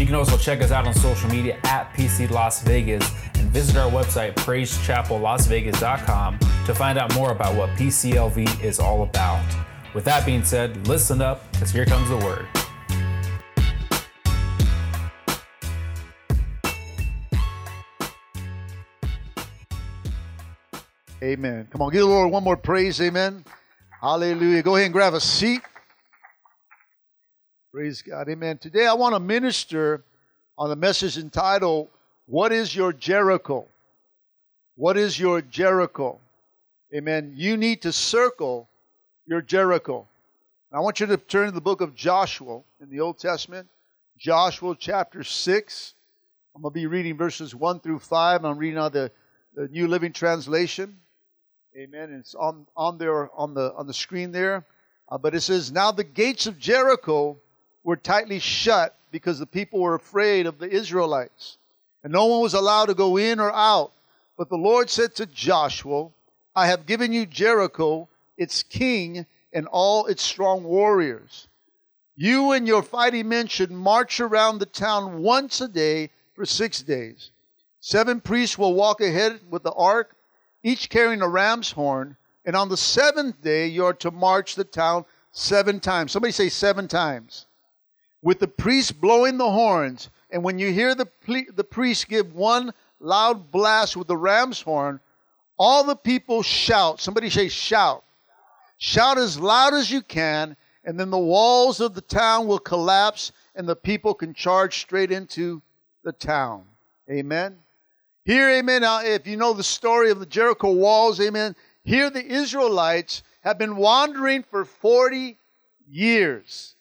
You can also check us out on social media at PC Las Vegas and visit our website, praisechapellasvegas.com, to find out more about what PCLV is all about. With that being said, listen up, because here comes the word. Amen. Come on, give the Lord one more praise. Amen. Hallelujah. Go ahead and grab a seat. Praise God. Amen. Today I want to minister on the message entitled, What is Your Jericho? What is your Jericho? Amen. You need to circle your Jericho. I want you to turn to the book of Joshua in the Old Testament, Joshua chapter 6. I'm going to be reading verses 1 through 5. I'm reading out the, the New Living Translation. Amen. It's on, on there on the on the screen there. Uh, but it says, Now the gates of Jericho were tightly shut because the people were afraid of the Israelites. And no one was allowed to go in or out. But the Lord said to Joshua, I have given you Jericho, its king, and all its strong warriors. You and your fighting men should march around the town once a day for six days. Seven priests will walk ahead with the ark each carrying a ram's horn. And on the seventh day, you are to march the town seven times. Somebody say seven times. With the priest blowing the horns. And when you hear the, the priest give one loud blast with the ram's horn, all the people shout. Somebody say shout. Shout as loud as you can, and then the walls of the town will collapse and the people can charge straight into the town. Amen. Here, amen, now, if you know the story of the Jericho walls, amen, here the Israelites have been wandering for 40 years.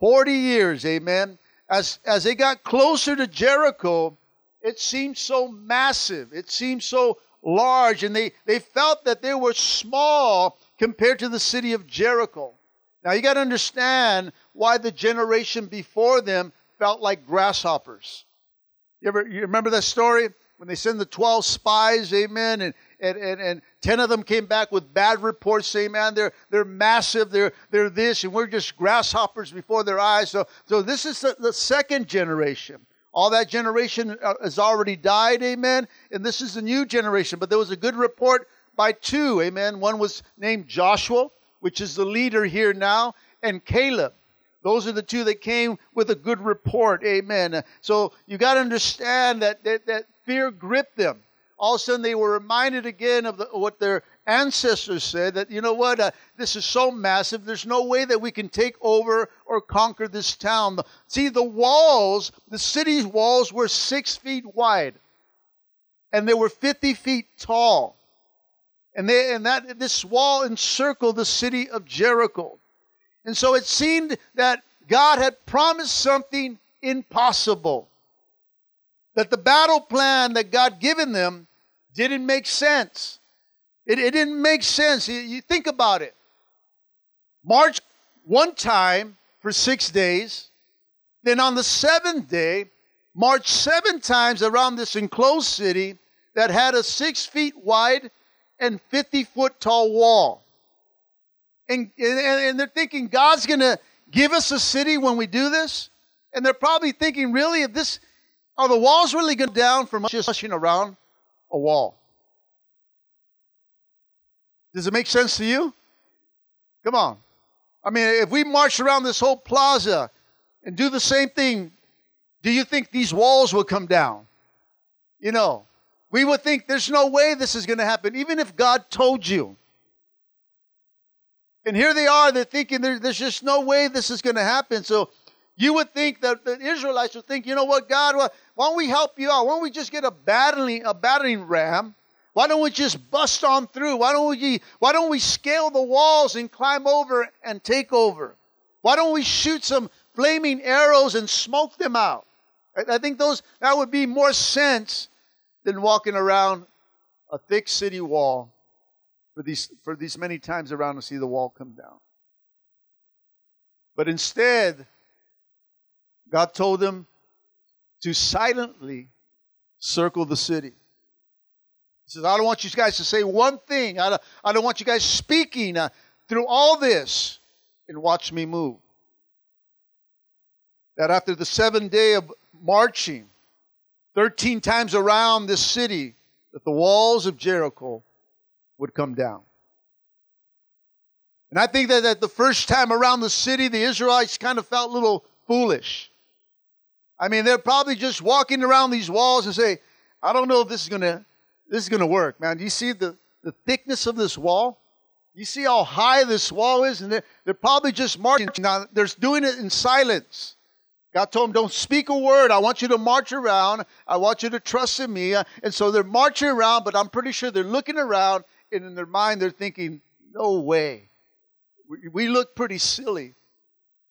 40 years, amen. As, as they got closer to Jericho, it seemed so massive. It seemed so large, and they, they felt that they were small compared to the city of Jericho. Now, you got to understand why the generation before them felt like grasshoppers. You ever you remember that story? when they send the 12 spies, amen, and, and, and, and 10 of them came back with bad reports saying, man, they're, they're massive, they're, they're this, and we're just grasshoppers before their eyes. So, so this is the, the second generation. All that generation uh, has already died, amen, and this is the new generation. But there was a good report by two, amen. One was named Joshua, which is the leader here now, and Caleb. Those are the two that came with a good report. Amen. So you got to understand that, that, that fear gripped them. All of a sudden, they were reminded again of the, what their ancestors said that, you know what, uh, this is so massive, there's no way that we can take over or conquer this town. See, the walls, the city's walls were six feet wide, and they were 50 feet tall. And, they, and that this wall encircled the city of Jericho. And so it seemed that God had promised something impossible that the battle plan that God given them didn't make sense. It, it didn't make sense. You, you think about it. March one time for six days, then on the seventh day, march seven times around this enclosed city that had a six feet wide and 50 foot tall wall. And, and, and they're thinking God's going to give us a city when we do this. And they're probably thinking, really, if this, are the walls really going down from just pushing around a wall? Does it make sense to you? Come on. I mean, if we march around this whole plaza and do the same thing, do you think these walls will come down? You know, we would think there's no way this is going to happen, even if God told you. And here they are, they're thinking there's just no way this is going to happen. So you would think that the Israelites would think, you know what, God, why don't we help you out? Why don't we just get a battering, a battering ram? Why don't we just bust on through? Why don't we why don't we scale the walls and climb over and take over? Why don't we shoot some flaming arrows and smoke them out? I think those that would be more sense than walking around a thick city wall for these, for these many times around to see the wall come down. But instead, God told them to silently circle the city. He says, I don't want you guys to say one thing. I don't, I don't want you guys speaking uh, through all this and watch me move. That after the seventh day of marching, 13 times around this city, that the walls of Jericho would come down. And I think that, that the first time around the city, the Israelites kind of felt a little foolish. I mean, they're probably just walking around these walls and say, I don't know if this is gonna this is gonna work, man. Do you see the, the thickness of this wall? You see how high this wall is? And they're, they're probably just marching. Now, they're doing it in silence. God told them, don't speak a word. I want you to march around. I want you to trust in me. And so they're marching around, but I'm pretty sure they're looking around, and in their mind, they're thinking, no way. We, we look pretty silly.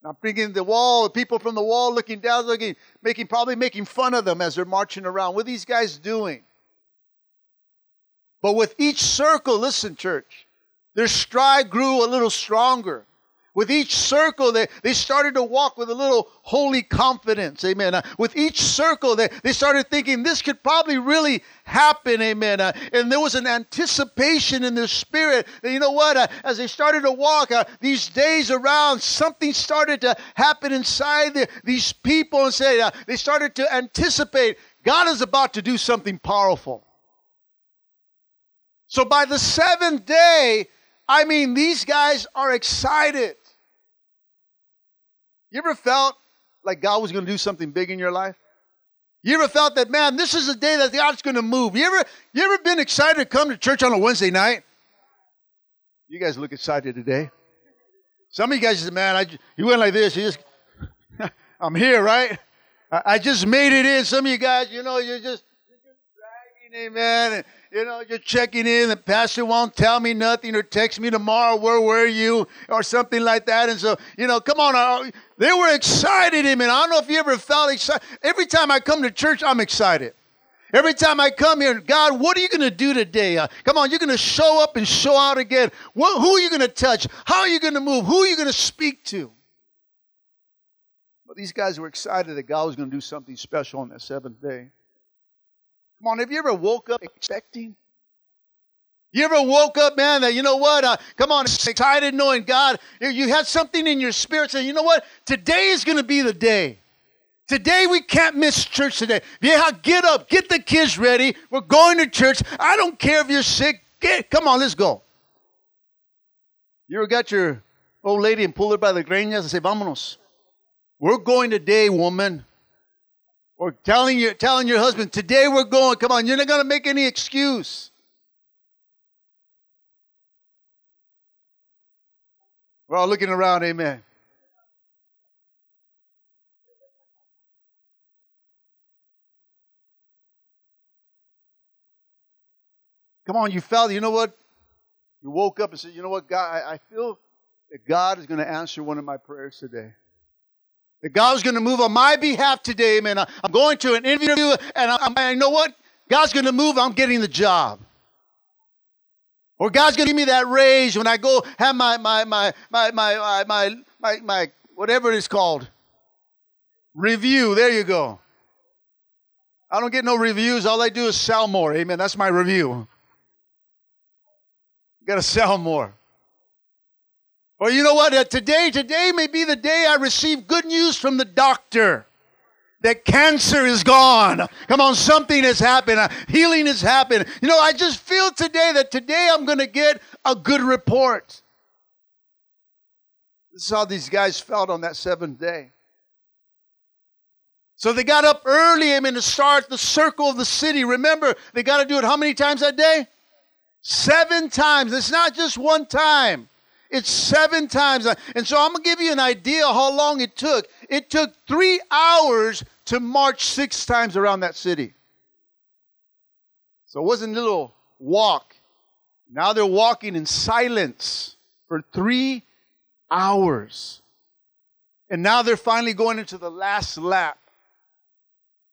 I'm thinking the wall, people from the wall looking down, looking, making, probably making fun of them as they're marching around. What are these guys doing? But with each circle, listen, church, their stride grew a little stronger. With each circle, they, they started to walk with a little holy confidence. Amen. Uh, with each circle, they, they started thinking this could probably really happen. Amen. Uh, and there was an anticipation in their spirit that, you know what, uh, as they started to walk uh, these days around, something started to happen inside the, these people and say, uh, they started to anticipate God is about to do something powerful. So by the seventh day, I mean, these guys are excited. You ever felt like God was going to do something big in your life? You ever felt that, man, this is the day that God's going to move? You ever, you ever been excited to come to church on a Wednesday night? You guys look excited today. Some of you guys said, man, I, you went like this. You just, I'm here, right? I, I, just made it in. Some of you guys, you know, you're just, you're just dragging, amen. You know, you're checking in, the pastor won't tell me nothing or text me tomorrow, where were you, or something like that. And so, you know, come on. Uh, they were excited, amen. I don't know if you ever felt excited. Every time I come to church, I'm excited. Every time I come here, God, what are you going to do today? Uh, come on, you're going to show up and show out again. What, who are you going to touch? How are you going to move? Who are you going to speak to? But these guys were excited that God was going to do something special on that seventh day. Come on, have you ever woke up expecting? You ever woke up, man, that, you know what, uh, come on, excited knowing God, you had something in your spirit saying, you know what, today is going to be the day. Today we can't miss church today. Yeah, get up, get the kids ready. We're going to church. I don't care if you're sick. Get, come on, let's go. You ever got your old lady and pull her by the greñas and say, vámonos. We're going today, woman. Or telling your, telling your husband, today we're going. Come on, you're not going to make any excuse. We're all looking around, amen. Come on, you felt, you know what? You woke up and said, you know what, God, I, I feel that God is going to answer one of my prayers today. That God's going to move on my behalf today, man. I'm going to an interview, and I'm, I know what? God's going to move. I'm getting the job. Or God's going to give me that raise when I go have my, my, my, my, my, my, my, my, whatever it is called. Review. There you go. I don't get no reviews. All I do is sell more. Amen. That's my review. got to sell more. Or you know what? Uh, today, today may be the day I receive good news from the doctor that cancer is gone. Come on, something has happened. Uh, healing has happened. You know, I just feel today that today I'm going to get a good report. This is how these guys felt on that seventh day. So they got up early, I mean, to start the circle of the city. Remember, they got to do it how many times that day? Seven times. It's not just one time. It's seven times. And so I'm going to give you an idea how long it took. It took three hours to march six times around that city. So it wasn't a little walk. Now they're walking in silence for three hours. And now they're finally going into the last lap.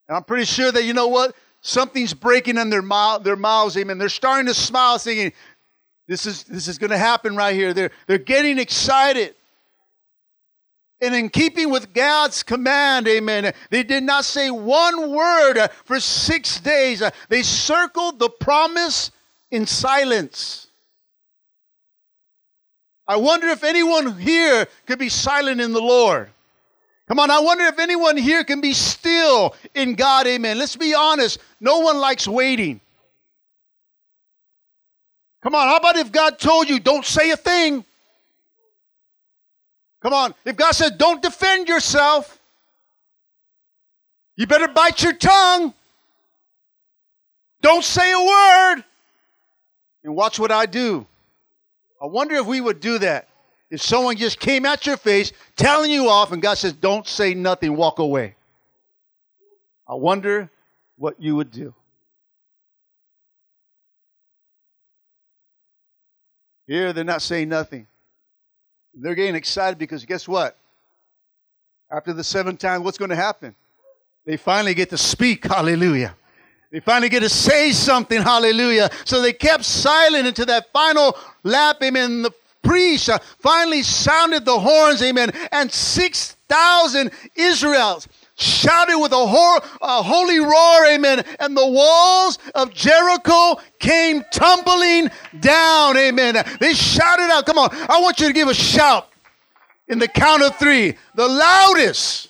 And I'm pretty sure that, you know what? Something's breaking in their, mouth, their mouths, amen. They're starting to smile, thinking, This is, this is going to happen right here. They're, they're getting excited. And in keeping with God's command, amen, they did not say one word uh, for six days. Uh, they circled the promise in silence. I wonder if anyone here could be silent in the Lord. Come on, I wonder if anyone here can be still in God, amen. Let's be honest, no one likes waiting. Come on, how about if God told you, don't say a thing? Come on, if God said, don't defend yourself, you better bite your tongue. Don't say a word. And watch what I do. I wonder if we would do that. If someone just came at your face telling you off and God says, don't say nothing, walk away. I wonder what you would do. Here, they're not saying nothing. They're getting excited because guess what? After the seventh time, what's going to happen? They finally get to speak. Hallelujah. They finally get to say something. Hallelujah. So they kept silent until that final lap. Amen. The priest finally sounded the horns. Amen. And 6,000 Israelites shouted with a, a, holy roar, amen. And the walls of Jericho came tumbling down, amen. They shouted out, come on, I want you to give a shout in the count of three, the loudest.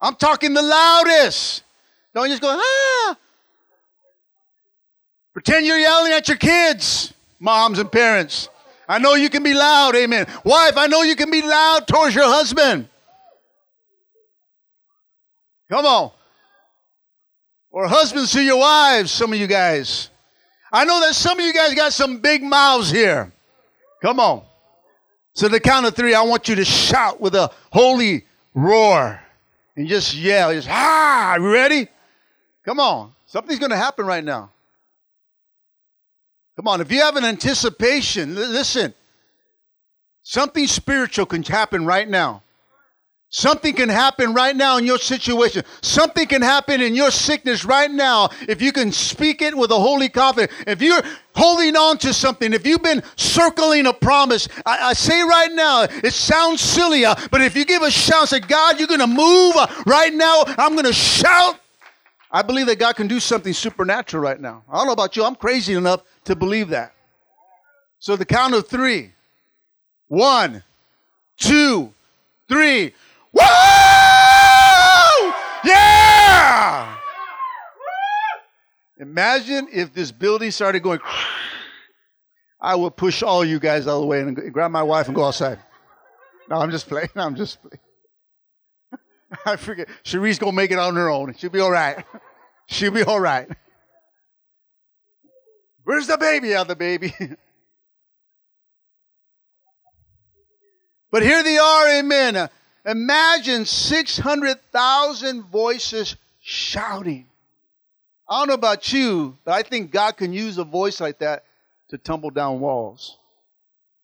I'm talking the loudest. Don't just go, ah. Pretend you're yelling at your kids, moms and parents. I know you can be loud, amen. Wife, I know you can be loud towards your husband. Come on. Or husbands to your wives, some of you guys. I know that some of you guys got some big mouths here. Come on. So the count of three, I want you to shout with a holy roar and just yell. Just ah, you ready? Come on. Something's going to happen right now. Come on. If you have an anticipation, listen. Something spiritual can happen right now. Something can happen right now in your situation. Something can happen in your sickness right now if you can speak it with a holy confidence. If you're holding on to something, if you've been circling a promise, I, I say right now, it sounds silly, uh, but if you give a shout, say, God, you're going to move uh, right now, I'm going to shout. I believe that God can do something supernatural right now. I don't know about you, I'm crazy enough to believe that. So the count of three. One, two, three. Woo! Yeah! Imagine if this building started going. I would push all you guys out of the way and grab my wife and go outside. No, I'm just playing. I'm just playing. I forget. Cherie's gonna make it on her own. She'll be all right. She'll be all right. Where's the baby? Yeah, the baby. but here they are, amen. Imagine 600,000 voices shouting. I don't know about you, but I think God can use a voice like that to tumble down walls.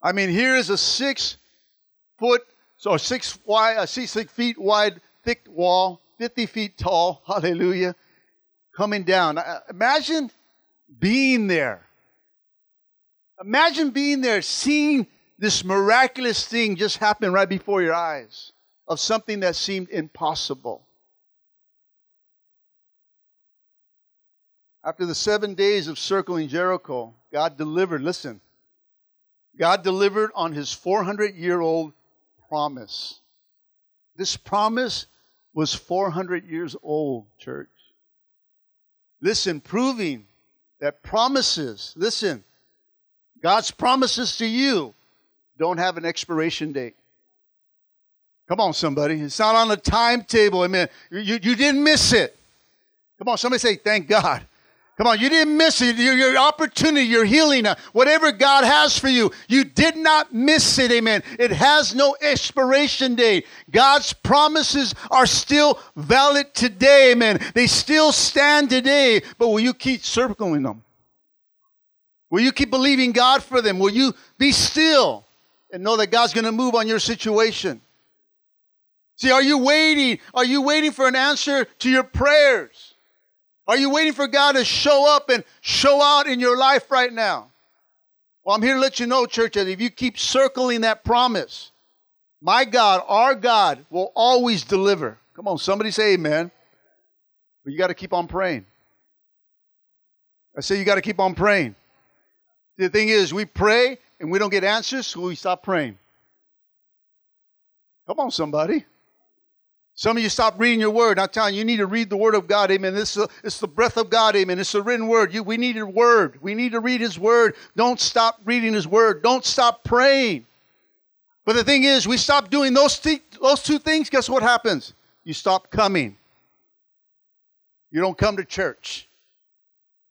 I mean, here is a six foot, so six wide, a six, six feet wide, thick wall, 50 feet tall, hallelujah, coming down. Imagine being there. Imagine being there, seeing this miraculous thing just happen right before your eyes of something that seemed impossible. After the seven days of circling Jericho, God delivered, listen, God delivered on his 400 year old promise. This promise was 400 years old, church. Listen, proving that promises, listen, God's promises to you don't have an expiration date. Come on, somebody. It's not on the timetable. Amen. You, you didn't miss it. Come on, somebody say, thank God. Come on, you didn't miss it. Your, your opportunity, your healing, uh, whatever God has for you, you did not miss it. Amen. It has no expiration date. God's promises are still valid today. Amen. They still stand today. But will you keep circling them? Will you keep believing God for them? Will you be still and know that God's going to move on your situation? See, are you waiting? Are you waiting for an answer to your prayers? Are you waiting for God to show up and show out in your life right now? Well, I'm here to let you know, church, that if you keep circling that promise, my God, our God, will always deliver. Come on, somebody say amen. But you got to keep on praying. I say you got to keep on praying. The thing is, we pray and we don't get answers, so we stop praying. Come on, somebody. Some of you stop reading your word. I'm telling you, you need to read the word of God. Amen. This is, it's the breath of God. Amen. It's the written word. You, we need a word. We need to read his word. Don't stop reading his word. Don't stop praying. But the thing is, we stop doing those, th- those two things. Guess what happens? You stop coming. You don't come to church.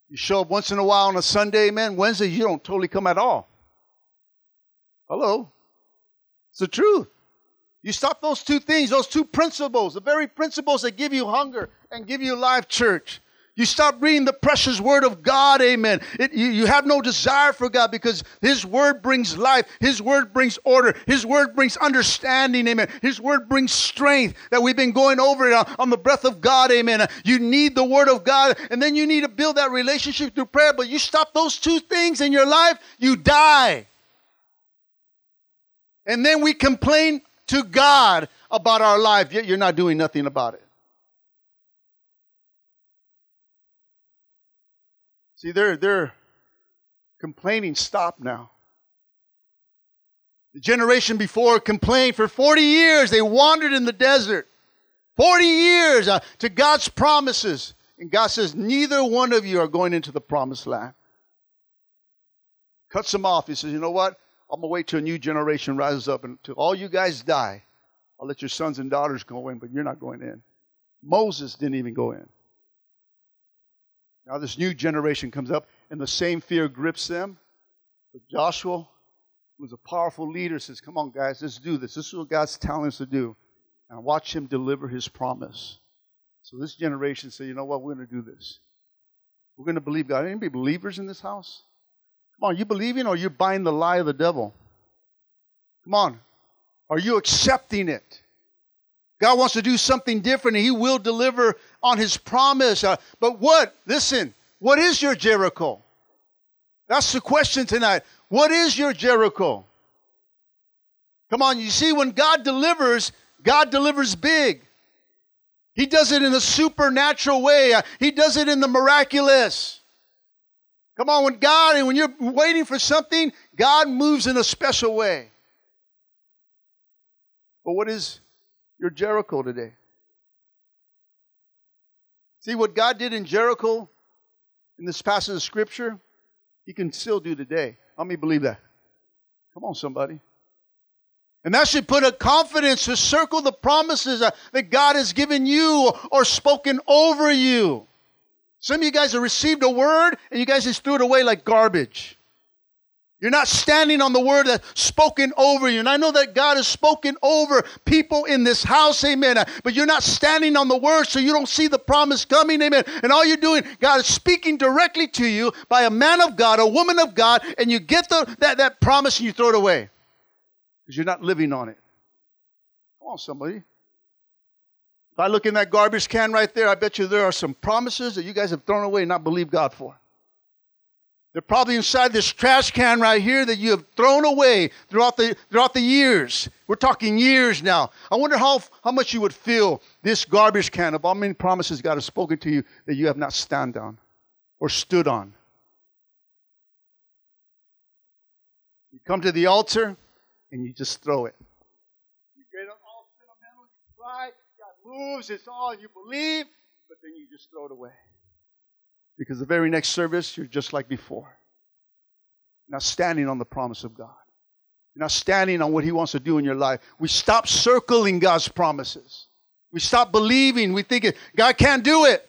You show up once in a while on a Sunday, amen. Wednesday, you don't totally come at all. Hello. It's the truth. You stop those two things, those two principles, the very principles that give you hunger and give you life, church. You stop reading the precious word of God, amen. It, you, you have no desire for God because His word brings life. His word brings order. His word brings understanding, amen. His word brings strength that we've been going over it on, on the breath of God, amen. You need the word of God, and then you need to build that relationship through prayer. But you stop those two things in your life, you die. And then we complain to God about our life, yet you're not doing nothing about it. See, they're, they're complaining, stop now. The generation before complained for 40 years. They wandered in the desert. 40 years uh, to God's promises. And God says, neither one of you are going into the promised land. Cuts them off. He says, you know what? I'm going to wait till a new generation rises up and till all you guys die. I'll let your sons and daughters go in, but you're not going in. Moses didn't even go in. Now this new generation comes up, and the same fear grips them. But Joshua, who's a powerful leader, says, Come on, guys, let's do this. This is what God's telling us to do. And watch him deliver his promise. So this generation said, You know what? We're going to do this. We're going to believe God. Anybody believers in this house? Come on, you believing or you're buying the lie of the devil? Come on. Are you accepting it? God wants to do something different and He will deliver on His promise. Uh, but what? Listen, what is your Jericho? That's the question tonight. What is your Jericho? Come on, you see, when God delivers, God delivers big. He does it in a supernatural way, uh, He does it in the miraculous. Come on, when God, and when you're waiting for something, God moves in a special way. But what is your Jericho today? See, what God did in Jericho in this passage of Scripture, He can still do today. Let me believe that? Come on, somebody. And that should put a confidence to circle the promises that God has given you or spoken over you. Some of you guys have received a word and you guys just threw it away like garbage. You're not standing on the word that's spoken over you. And I know that God has spoken over people in this house, amen. But you're not standing on the word, so you don't see the promise coming, amen. And all you're doing, God is speaking directly to you by a man of God, a woman of God, and you get the, that, that promise and you throw it away because you're not living on it. Come on, somebody. If I look in that garbage can right there, I bet you there are some promises that you guys have thrown away and not believed God for. They're probably inside this trash can right here that you have thrown away throughout the, throughout the years. We're talking years now. I wonder how, how much you would fill this garbage can of how many promises God has spoken to you that you have not stand on or stood on. You come to the altar and you just throw it. You get all sentimental, you cry, moves, it's all you believe, but then you just throw it away. Because the very next service, you're just like before. You're not standing on the promise of God. You're not standing on what He wants to do in your life. We stop circling God's promises. We stop believing. We think God can't do it.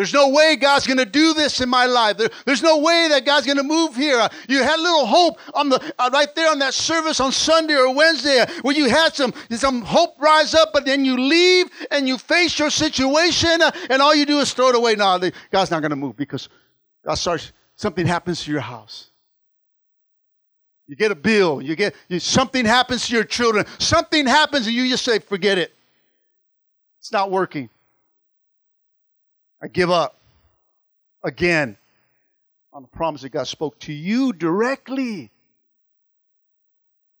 There's no way God's going to do this in my life. There, there's no way that God's going to move here. You had a little hope on the uh, right there on that service on Sunday or Wednesday uh, where you had some some hope rise up, but then you leave and you face your situation uh, and all you do is throw it away. No, the, God's not going to move because God starts something happens to your house. You get a bill. You get you, something happens to your children. Something happens and you just say, "Forget it. It's not working." I give up again. on the promise that God spoke to you directly.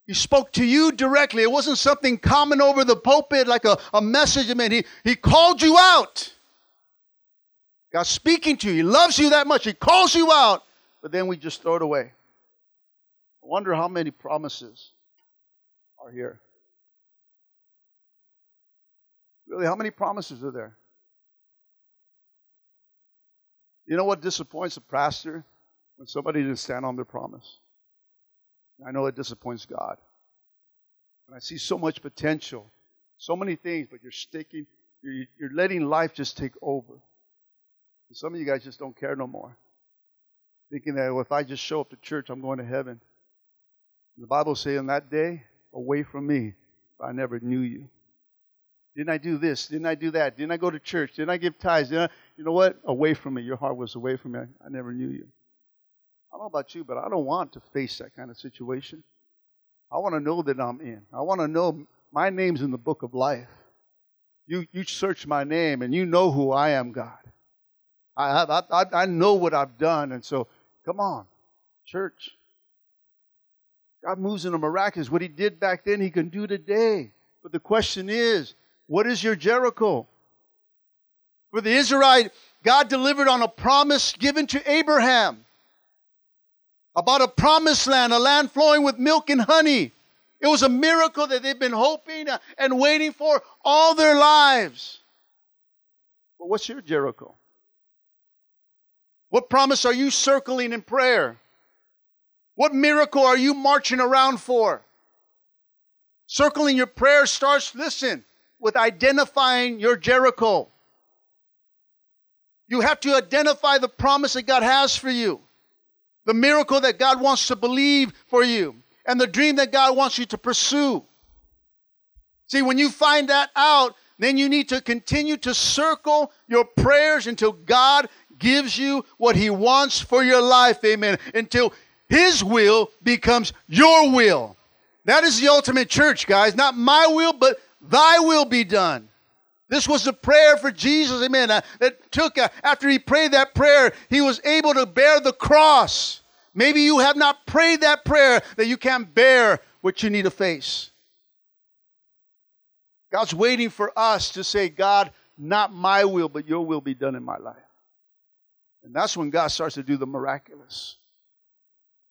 He spoke to you directly. It wasn't something common over the pulpit like a, a message. I mean, he, he called you out. God's speaking to you. He loves you that much. He calls you out. But then we just throw it away. I wonder how many promises are here. Really, how many promises are there? You know what disappoints a pastor? When somebody didn't stand on their promise. I know it disappoints God. And I see so much potential, so many things, but you're sticking, you're, you're letting life just take over. And some of you guys just don't care no more. Thinking that, well, if I just show up to church, I'm going to heaven. The Bible says, in that day, away from me, I never knew you. Didn't I do this? Didn't I do that? Didn't I go to church? Didn't I give tithes? Didn't I, you know what? Away from me. Your heart was away from me. I never knew you. I don't know about you, but I don't want to face that kind of situation. I want to know that I'm in. I want to know my name's in the book of life. You, you search my name and you know who I am, God. I, I, I, I know what I've done. And so, come on, church. God moves in a miraculous. What he did back then, he can do today. But the question is, what is your Jericho? For the Israelite, God delivered on a promise given to Abraham about a promised land, a land flowing with milk and honey. It was a miracle that they've been hoping and waiting for all their lives. But what's your Jericho? What promise are you circling in prayer? What miracle are you marching around for? Circling your prayer starts, listen, with identifying your Jericho. You have to identify the promise that God has for you the miracle that God wants to believe for you, and the dream that God wants you to pursue. See, when you find that out, then you need to continue to circle your prayers until God gives you what He wants for your life. Amen. Until His will becomes your will. That is the ultimate church, guys. Not my will, but thy will be done. This was the prayer for Jesus, amen. Uh, that took, uh, after he prayed that prayer, he was able to bear the cross. Maybe you have not prayed that prayer that you can't bear what you need to face. God's waiting for us to say, God, not my will, but your will be done in my life. And that's when God starts to do the miraculous.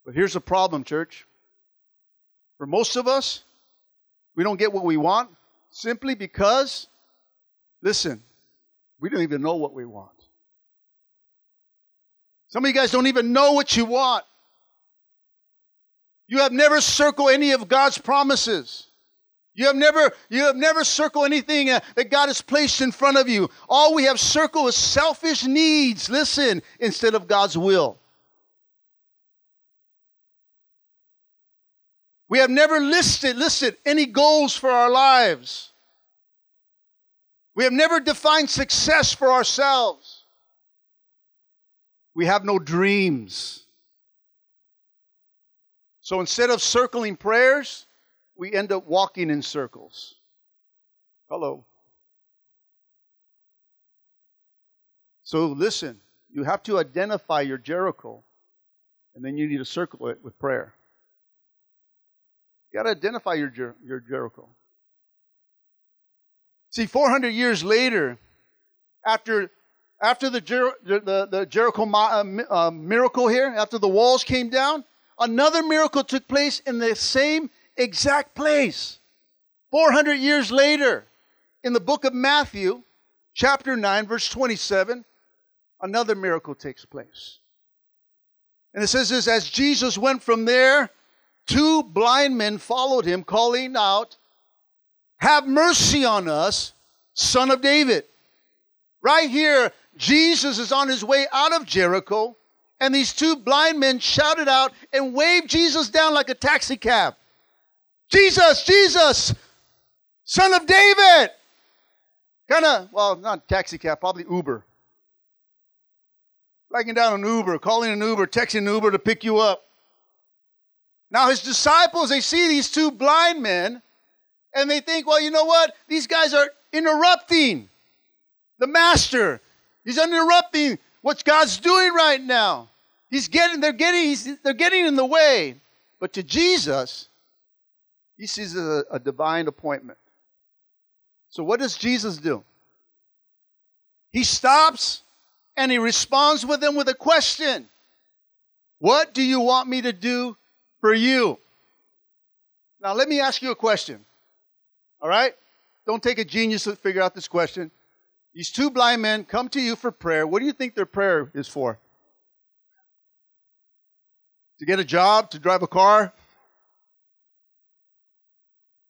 But here's the problem, church. For most of us, we don't get what we want simply because Listen, we don't even know what we want. Some of you guys don't even know what you want. You have never circled any of God's promises. You have never, you have never circled anything that God has placed in front of you. All we have circled is selfish needs, listen, instead of God's will. We have never listed, listed any goals for our lives. We have never defined success for ourselves. We have no dreams. So instead of circling prayers, we end up walking in circles. Hello. So listen, you have to identify your Jericho, and then you need to circle it with prayer. You got to identify your, Jer- your Jericho. See, 400 years later, after, after the, Jer- the, the Jericho uh, uh, miracle here, after the walls came down, another miracle took place in the same exact place. 400 years later, in the book of Matthew, chapter 9, verse 27, another miracle takes place. And it says this as Jesus went from there, two blind men followed him, calling out, have mercy on us, son of David. Right here, Jesus is on his way out of Jericho, and these two blind men shouted out and waved Jesus down like a taxi cab. Jesus, Jesus, son of David. Kind of, well, not taxi cab, probably Uber. Flagging down an Uber, calling an Uber, texting an Uber to pick you up. Now, his disciples, they see these two blind men and they think, well, you know what? These guys are interrupting the master. He's interrupting what God's doing right now. He's getting, they're getting, they're getting in the way. But to Jesus, he sees a, a divine appointment. So what does Jesus do? He stops and he responds with them with a question. What do you want me to do for you? Now, let me ask you a question. All right? Don't take a genius to figure out this question. These two blind men come to you for prayer. What do you think their prayer is for? To get a job? To drive a car?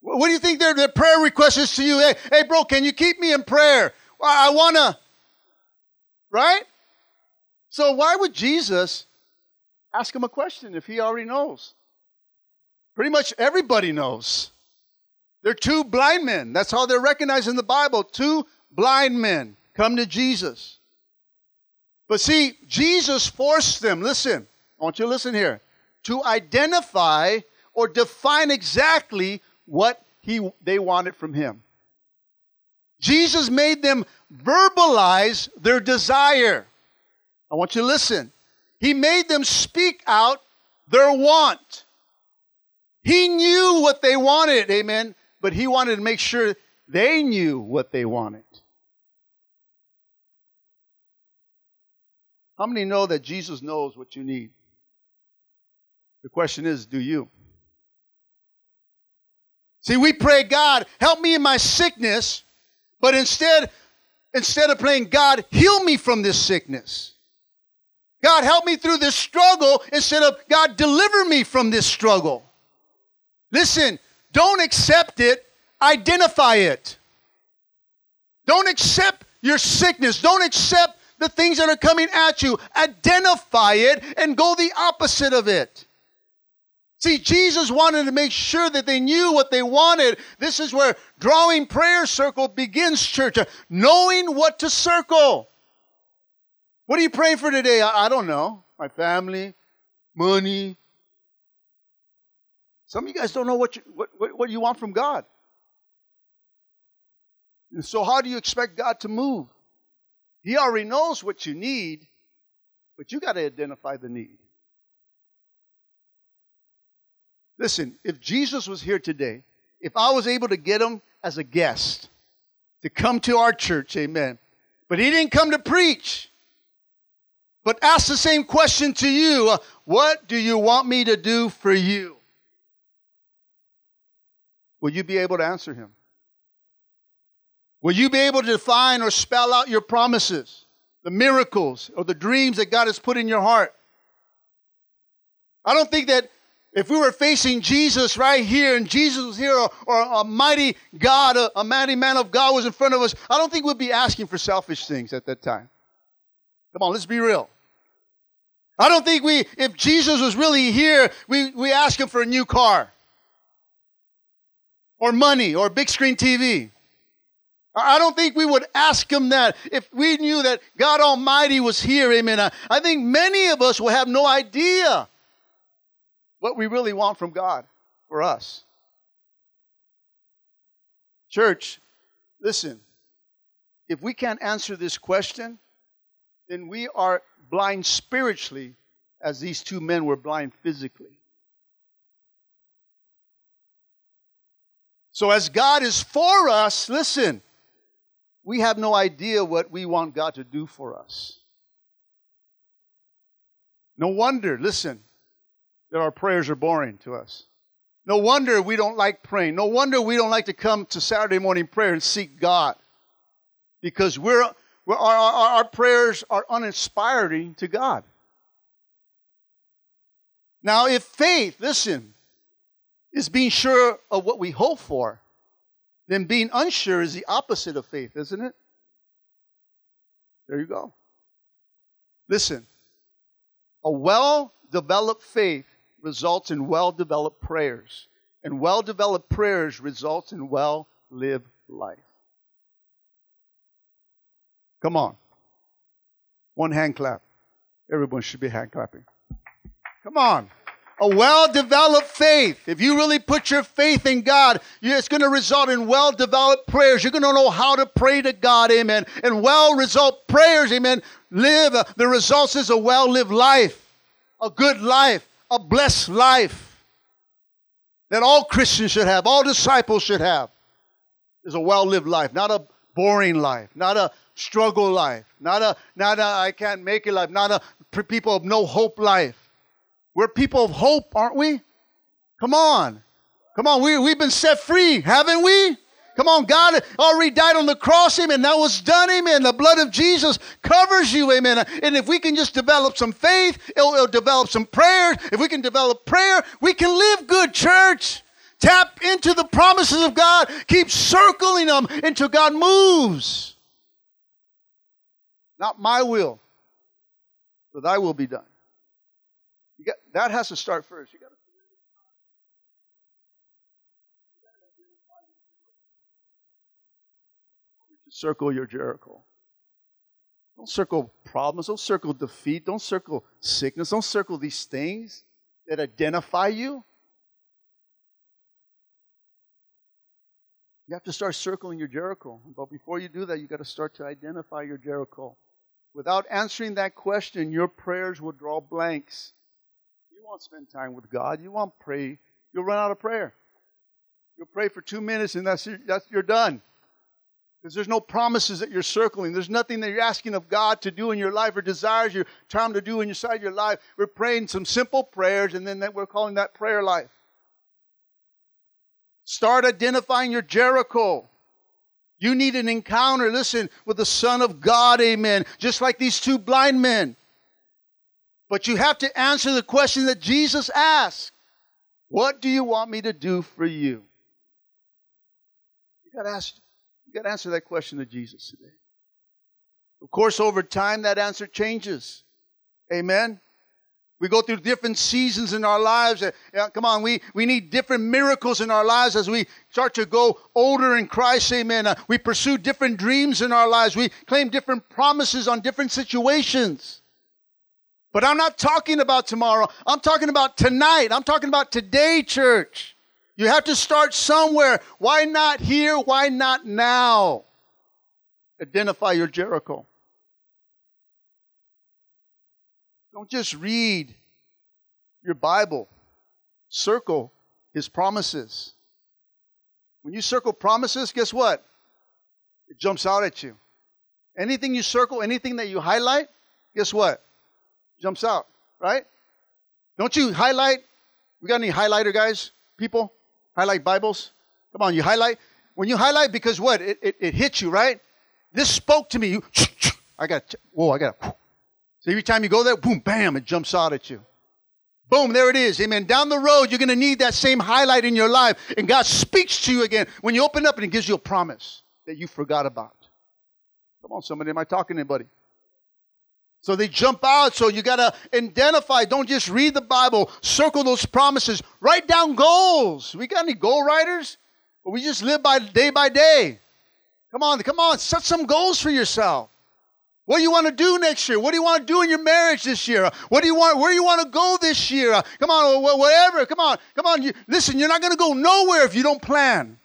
What do you think their, their prayer request is to you? Hey, hey, bro, can you keep me in prayer? I want to. Right? So why would Jesus ask him a question if he already knows? Pretty much everybody knows. They're two blind men. That's how they're recognized in the Bible. Two blind men come to Jesus. But see, Jesus forced them, listen, I want you to listen here, to identify or define exactly what he, they wanted from him. Jesus made them verbalize their desire. I want you to listen. He made them speak out their want. He knew what they wanted, amen, but he wanted to make sure they knew what they wanted. How many know that Jesus knows what you need? The question is, do you? See, we pray, God, help me in my sickness, but instead, instead of praying, God, heal me from this sickness. God, help me through this struggle instead of, God, deliver me from this struggle. Listen, don't accept it, identify it. Don't accept your sickness. Don't accept the things that are coming at you. Identify it and go the opposite of it. See, Jesus wanted to make sure that they knew what they wanted. This is where drawing prayer circle begins, church. Knowing what to circle. What are you praying for today? I, I don't know. My family, money. Some of you guys don't know what you, what, what, you want from God. And so, how do you expect God to move? He already knows what you need, but you got to identify the need. Listen, if Jesus was here today, if I was able to get him as a guest to come to our church, amen, but he didn't come to preach, but ask the same question to you uh, What do you want me to do for you? Will you be able to answer him? Will you be able to define or spell out your promises, the miracles, or the dreams that God has put in your heart? I don't think that if we were facing Jesus right here and Jesus was here or, or a mighty God, a, a mighty man of God was in front of us, I don't think we'd be asking for selfish things at that time. Come on, let's be real. I don't think we, if Jesus was really here, we, we ask him for a new car or money or big screen TV. I don't think we would ask him that if we knew that God Almighty was here. Amen. I think many of us will have no idea what we really want from God for us. Church, listen, if we can't answer this question, then we are blind spiritually as these two men were blind physically. So, as God is for us, listen, we have no idea what we want God to do for us. No wonder, listen, that our prayers are boring to us. No wonder we don't like praying. No wonder we don't like to come to Saturday morning prayer and seek God. Because we're, we're our, our, our prayers are uninspiring to God. Now, if faith, listen, is being sure of what we hope for, then being unsure is the opposite of faith, isn't it? There you go. Listen, a well developed faith results in well developed prayers. And well developed prayers results in well lived life. Come on. One hand clap. Everyone should be hand clapping. Come on. A well developed faith. If you really put your faith in God, it's going to result in well developed prayers. You're going to know how to pray to God, amen. And well result prayers, amen, live. Uh, the results is a well lived life. a good life, a blessed life that all Christians should have, all disciples should have, is a well lived life, not a boring life, not a struggle life, not a not a I can't make it life, not a people of no hope life. We're people of hope, aren't we? Come on. Come on, we, we've been set free, haven't we? Come on, God already died on the cross, amen. That was done, amen. The blood of Jesus covers you, amen. And if we can just develop some faith, it'll, it'll develop some prayer. If we can develop prayer, we can live good, church. Tap into the promises of God. Keep circling them until God moves. Not my will, but thy will be done. Got, that has to start first. You got to circle your Jericho. Don't circle problems. Don't circle defeat. Don't circle sickness. Don't circle these things that identify you. You have to start circling your Jericho. But before you do that, you've got to start to identify your Jericho. Without answering that question, your prayers will draw blanks. You won't spend time with God. You won't pray. You'll run out of prayer. You'll pray for two minutes and that's, that's you're done. Because there's no promises that you're circling. There's nothing that you're asking of God to do in your life or desires you're trying to do inside your life. We're praying some simple prayers, and then that we're calling that prayer life. Start identifying your Jericho. You need an encounter, listen, with the Son of God, amen. Just like these two blind men. But you have to answer the question that Jesus asked What do you want me to do for you? You got to ask you got to answer that question to Jesus today. Of course, over time, that answer changes. Amen. We go through different seasons in our lives. Uh, come on, we, we need different miracles in our lives as we start to go older in Christ. Amen. Uh, we pursue different dreams in our lives. We claim different promises on different situations. But I'm not talking about tomorrow. I'm talking about tonight. I'm talking about today, church. You have to start somewhere. Why not here? Why not now? Identify your Jericho. Don't just read your Bible, circle his promises. When you circle promises, guess what? It jumps out at you. Anything you circle, anything that you highlight, guess what? Jumps out, right? Don't you highlight? We got any highlighter guys? People? Highlight Bibles? Come on, you highlight. When you highlight, because what? It, it, it hits you, right? This spoke to me. You, I got, whoa, I got. So every time you go there, boom, bam, it jumps out at you. Boom, there it is. Amen. Down the road, you're going to need that same highlight in your life. And God speaks to you again when you open up and He gives you a promise that you forgot about. Come on, somebody. Am I talking to anybody? So they jump out. So you got to identify. Don't just read the Bible. Circle those promises. Write down goals. We got any goal writers? Or we just live by day by day. Come on, come on. Set some goals for yourself. What do you want to do next year? What do you want to do in your marriage this year? What do you want? Where do you want to go this year? Come on, whatever. Come on, come on. You, listen, you're not going to go nowhere if you don't plan.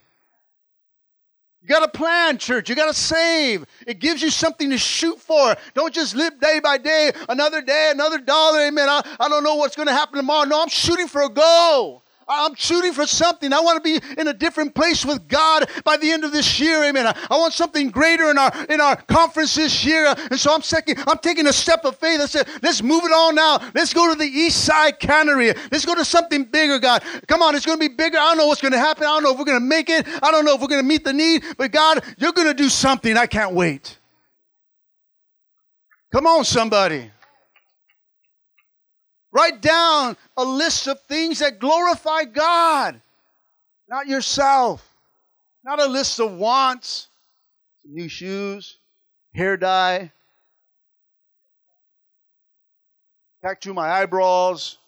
You got to plan, church. You got to save. It gives you something to shoot for. Don't just live day by day, another day, another dollar. Amen. I, I don't know what's going to happen tomorrow. No, I'm shooting for a goal. I'm shooting for something. I want to be in a different place with God by the end of this year. Amen. I, I want something greater in our in our conference this year. And so I'm second, I'm taking a step of faith. I said, let's move it on now. Let's go to the east side cannery. Let's go to something bigger, God. Come on, it's going to be bigger. I don't know what's going to happen. I don't know if we're going to make it. I don't know if we're going to meet the need. But God, you're going to do something. I can't wait. Come on, somebody. Write down a list of things that glorify God, not yourself. Not a list of wants, Some new shoes, hair dye, tattoo my eyebrows.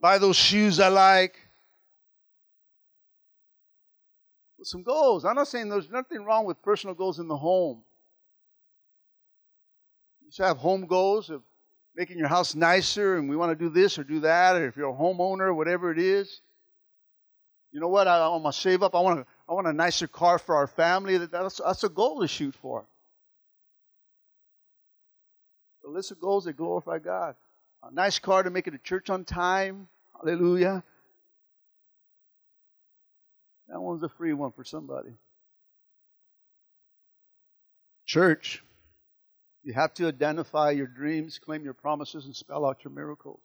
Buy those shoes I like. With some goals. I'm not saying there's nothing wrong with personal goals in the home. You should have home goals of making your house nicer and we want to do this or do that, or if you're a homeowner, whatever it is. You know what? I, I want to save up. I want, a, I want a nicer car for our family. That's, that's a goal to shoot for. The list of goals that glorify God. A nice car to make it to church on time. Hallelujah. That one's a free one for somebody. Church, you have to identify your dreams, claim your promises, and spell out your miracles.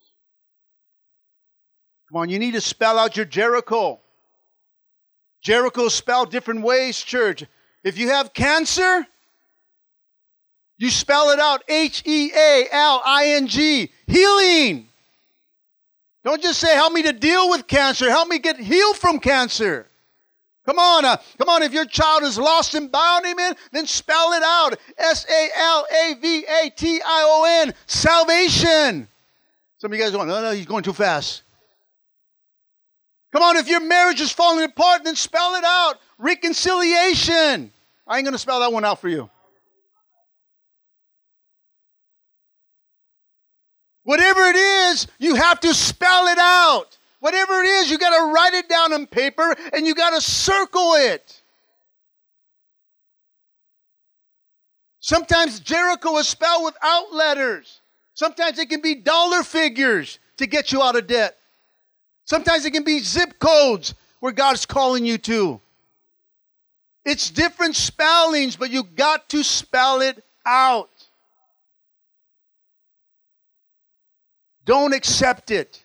Come on, you need to spell out your Jericho. Jericho spelled different ways, church. If you have cancer, you spell it out H E A L I N G, healing. Don't just say, Help me to deal with cancer, help me get healed from cancer. Come on, uh, come on. If your child is lost and bound, amen, then spell it out S A L A V A T I O N, salvation. Some of you guys are going, No, no, he's going too fast. Come on, if your marriage is falling apart, then spell it out reconciliation. I ain't going to spell that one out for you. Whatever it is, you have to spell it out. Whatever it is, you got to write it down on paper and you got to circle it. Sometimes Jericho is spelled without letters. Sometimes it can be dollar figures to get you out of debt. Sometimes it can be zip codes where God's calling you to. It's different spellings, but you got to spell it out. Don't accept it.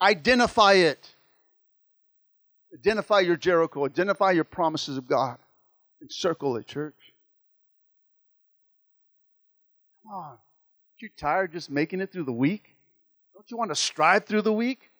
Identify it. Identify your Jericho. Identify your promises of God. And circle it, church. Come on. Aren't you tired just making it through the week? Don't you want to strive through the week?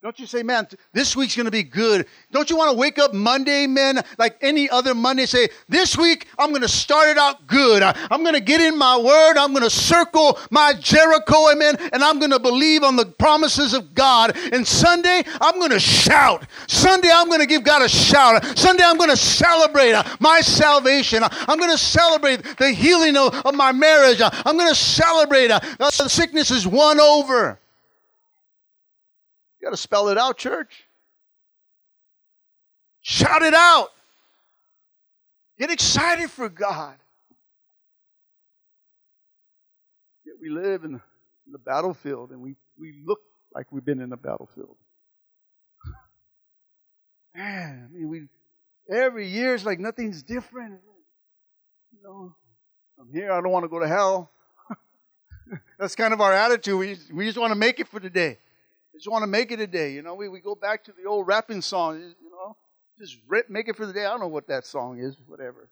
Don't you say, man, this week's going to be good? Don't you want to wake up Monday, man, like any other Monday, say, this week I'm going to start it out good. I'm going to get in my word. I'm going to circle my Jericho, amen, and I'm going to believe on the promises of God. And Sunday, I'm going to shout. Sunday, I'm going to give God a shout. Sunday, I'm going to celebrate uh, my salvation. I'm going to celebrate the healing of, my marriage. I'm going to celebrate uh, the sickness is won over. You got to spell it out, church. Shout it out. Get excited for God. Yet we live in the battlefield and we, we look like we've been in the battlefield. Man, I mean, we every year it's like nothing's different. You know, I'm here, I don't want to go to hell. That's kind of our attitude. We, we just want to make it for today just want to make it a day. You know, we, we go back to the old rapping song, you know, just rip, make it for the day. I don't know what that song is, whatever.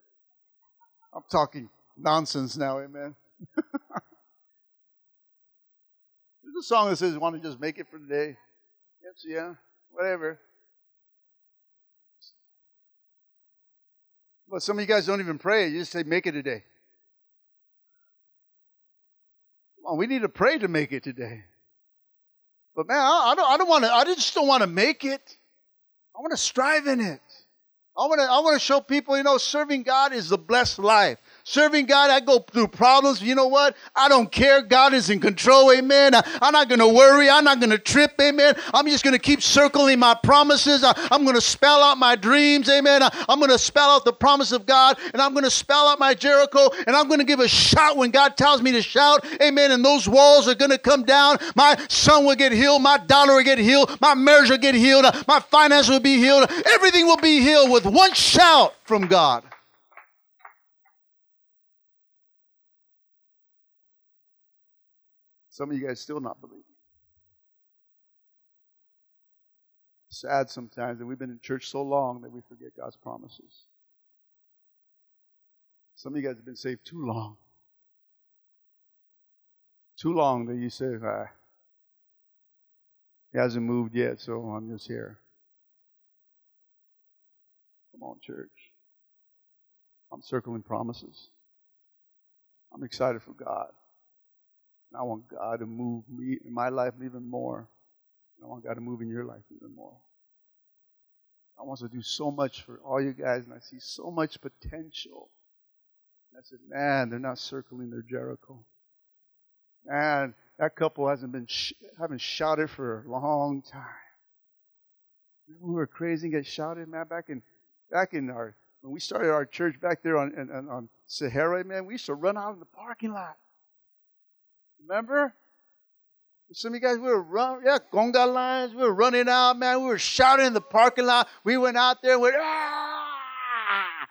I'm talking nonsense now, amen. There's a song that says, want to just make it for the day. Yes, yeah, whatever. But some of you guys don't even pray. You just say, make it a day. Come on, we need to pray to make it today. But man, I, I don't, I don't want to, I just don't want to make it. I want to strive in it. I want to, I want to show people, you know, serving God is the blessed life. Serving God, I go through problems. You know what? I don't care. God is in control. Amen. I, am not going to worry. I'm not going to trip. Amen. I'm just going to keep circling my promises. I, am going to spell out my dreams. Amen. I, I'm going to spell out the promise of God and I'm going to spell out my Jericho and I'm going to give a shout when God tells me to shout. Amen. And those walls are going to come down. My son will get healed. My daughter will get healed. My marriage will get healed. My finances will be healed. Everything will be healed with one shout from God. Some of you guys still not believing. Sad sometimes that we've been in church so long that we forget God's promises. Some of you guys have been saved too long. Too long that you say, ah, he hasn't moved yet, so I'm just here. Come on, church. I'm circling promises. I'm excited for God. I want God to move me in my life even more. I want God to move in your life even more. I want to do so much for all you guys, and I see so much potential. And I said, man, they're not circling their Jericho. Man, that couple hasn't been sh- haven't shouted for a long time. Remember we were crazy and get shouted, man, back in back in our when we started our church back there on on, on Sahara, man, we used to run out in the parking lot. Remember? Some of you guys, we were running, yeah, conga lines. We were running out, man. We were shouting in the parking lot. We went out there and went, ah!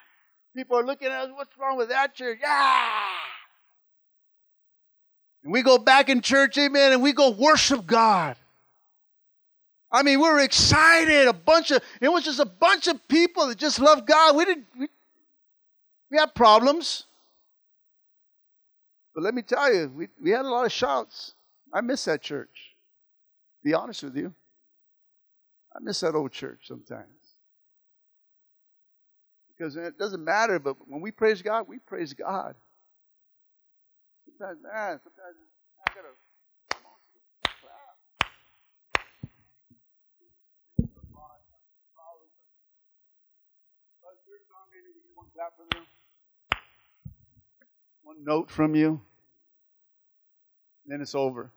People are looking at us, what's wrong with that church? Ah! And we go back in church, amen, and we go worship God. I mean, we were excited. A bunch of, it was just a bunch of people that just loved God. We didn't, we, we had problems. But let me tell you, we, we had a lot of shouts. I miss that church. Be honest with you. I miss that old church sometimes. Because it doesn't matter, but when we praise God, we praise God. Sometimes, man, sometimes I gotta clap. One note from you. Then it's over.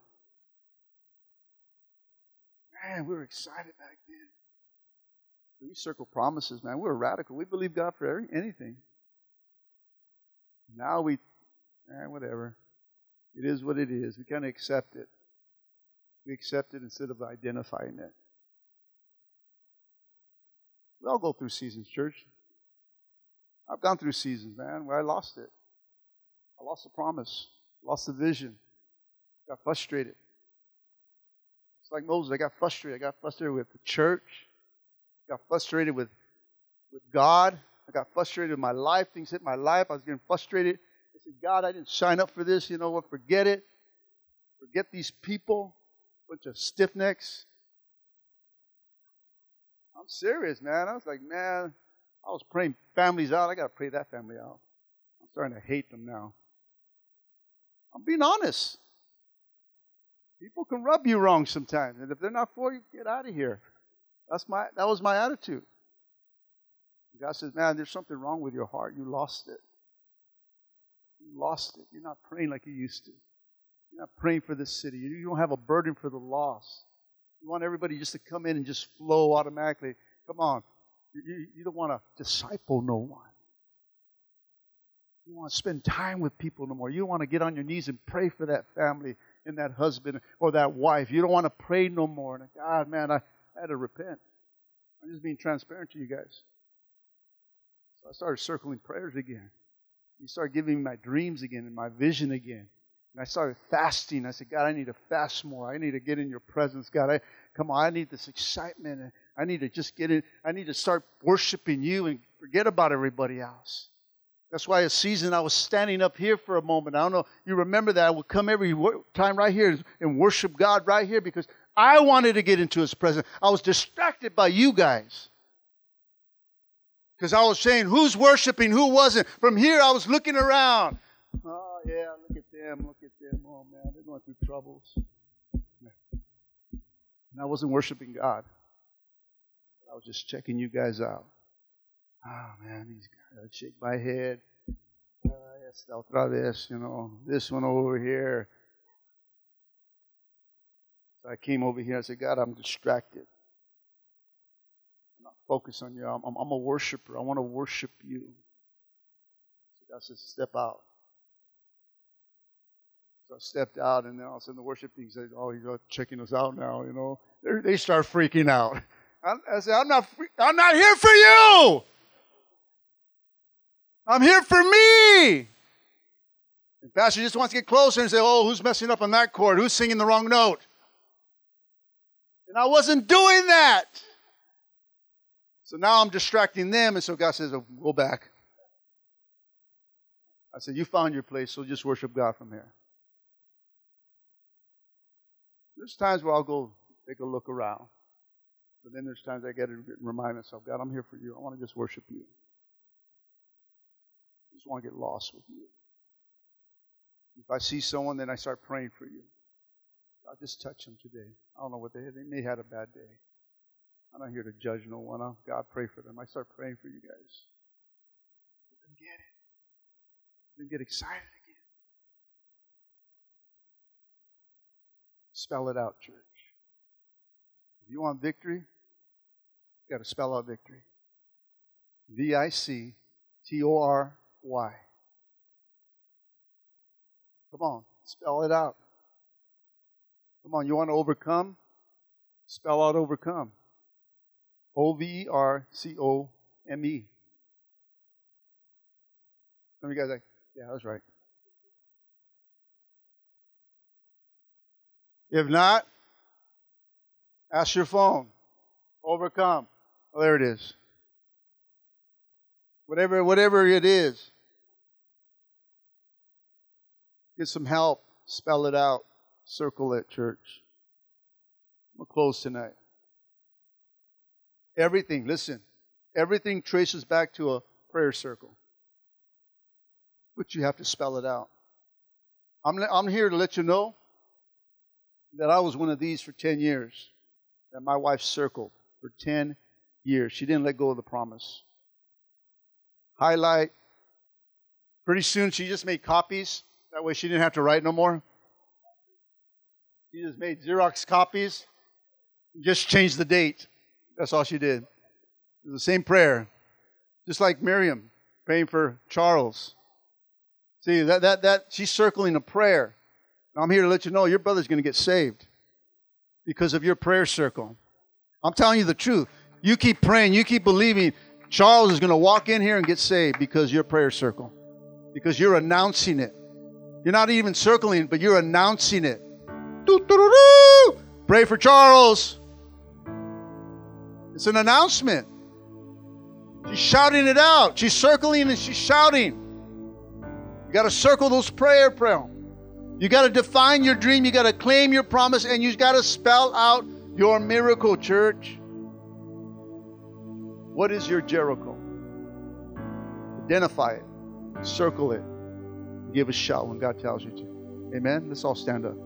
Man, we were excited back then. We circle promises, man. We were radical. We believe God for every, anything. Now we, eh, whatever. It is what it is. We kind of accept it. We accept it instead of identifying it. We all go through seasons, church. I've gone through seasons, man, where I lost it. I lost the promise, lost the vision, got frustrated. It's like Moses. I got frustrated. I got frustrated with the church. I got frustrated with, with God. I got frustrated with my life. Things hit my life. I was getting frustrated. I said, God, I didn't sign up for this. You know what? Forget it. Forget these people. Bunch of stiff necks. I'm serious, man. I was like, man, I was praying families out. I got to pray that family out. I'm starting to hate them now. I'm being honest. People can rub you wrong sometimes, and if they're not for you, get out of here. That's my that was my attitude. God says, "Man, there's something wrong with your heart. You lost it. You lost it. You're not praying like you used to. You're not praying for this city. You don't have a burden for the lost. You want everybody just to come in and just flow automatically. Come on, you, you don't want to disciple no one. You want to spend time with people no more. You want to get on your knees and pray for that family and that husband or that wife. You don't want to pray no more. And God, man, I, I had to repent. I'm just being transparent to you guys. So I started circling prayers again. He started giving me my dreams again and my vision again. And I started fasting. I said, God, I need to fast more. I need to get in your presence. God, I come on, I need this excitement. I need to just get in. I need to start worshiping you and forget about everybody else. That's why a season I was standing up here for a moment. I don't know, you remember that I would come every time right here and worship God right here because I wanted to get into His presence. I was distracted by you guys. Because I was saying, who's worshiping, who wasn't. From here, I was looking around. Oh, yeah, look at them, look at them. Oh, man, they're going through troubles. And I wasn't worshiping God. I was just checking you guys out. Oh, man, guys. I'd shake my head. Uh, yes, otra vez, you know, this one over here. So I came over here. I said, God, I'm distracted. I'm not focused on you. I'm, I'm, I'm a worshiper. I want to worship you. So God said, step out. So I stepped out, and then all of a sudden the worship team said, "Oh, he's checking us out now." You know, They're, they start freaking out. I, I said, "I'm not. I'm not here for you. I'm here for me." And Pastor just wants to get closer and say, "Oh, who's messing up on that chord? Who's singing the wrong note?" And I wasn't doing that. So now I'm distracting them, and so God says, oh, "Go back." I said, "You found your place, so just worship God from here." There's times where I'll go take a look around. But then there's times I get to remind myself, God, I'm here for you. I want to just worship you. Just want to get lost with you. If I see someone, then I start praying for you. God, just touch them today. I don't know what they had. They may have had a bad day. I'm not here to judge no one. I'll, God, pray for them. I start praying for you guys. Let them get it. Let them get excited again. Spell it out, church. If you want victory, you got to spell out victory. V I C T O R Y. Come on, spell it out. Come on, you want to overcome? Spell out overcome. O V E R C O M E. Some of you guys like, yeah, that's right. If not, ask your phone. Overcome. Oh, there it is. Whatever, whatever it is. Get some help. Spell it out. Circle it, church. We'll close tonight. Everything, listen, everything traces back to a prayer circle. But you have to spell it out. I'm, I'm here to let you know that I was one of these for 10 years, that my wife circled for 10 years. She didn't let go of the promise. Highlight. Pretty soon she just made copies. That way she didn't have to write no more. She just made Xerox copies. Just changed the date. That's all she did. The same prayer. Just like Miriam praying for Charles. See, that, that, that she's circling a prayer. I'm here to let you know your brother's going to get saved because of your prayer circle. I'm telling you the truth. You keep praying, you keep believing. Charles is going to walk in here and get saved because your prayer circle. Because you're announcing it. You're not even circling, but you're announcing it. Pray for Charles. It's an announcement. She's shouting it out. She's circling and she's shouting. You got to circle those prayer prayer. You got to define your dream. You got to claim your promise, and you got to spell out your miracle, church. What is your Jericho? Identify it, circle it, give a shout when God tells you to. Amen. Let's all stand up.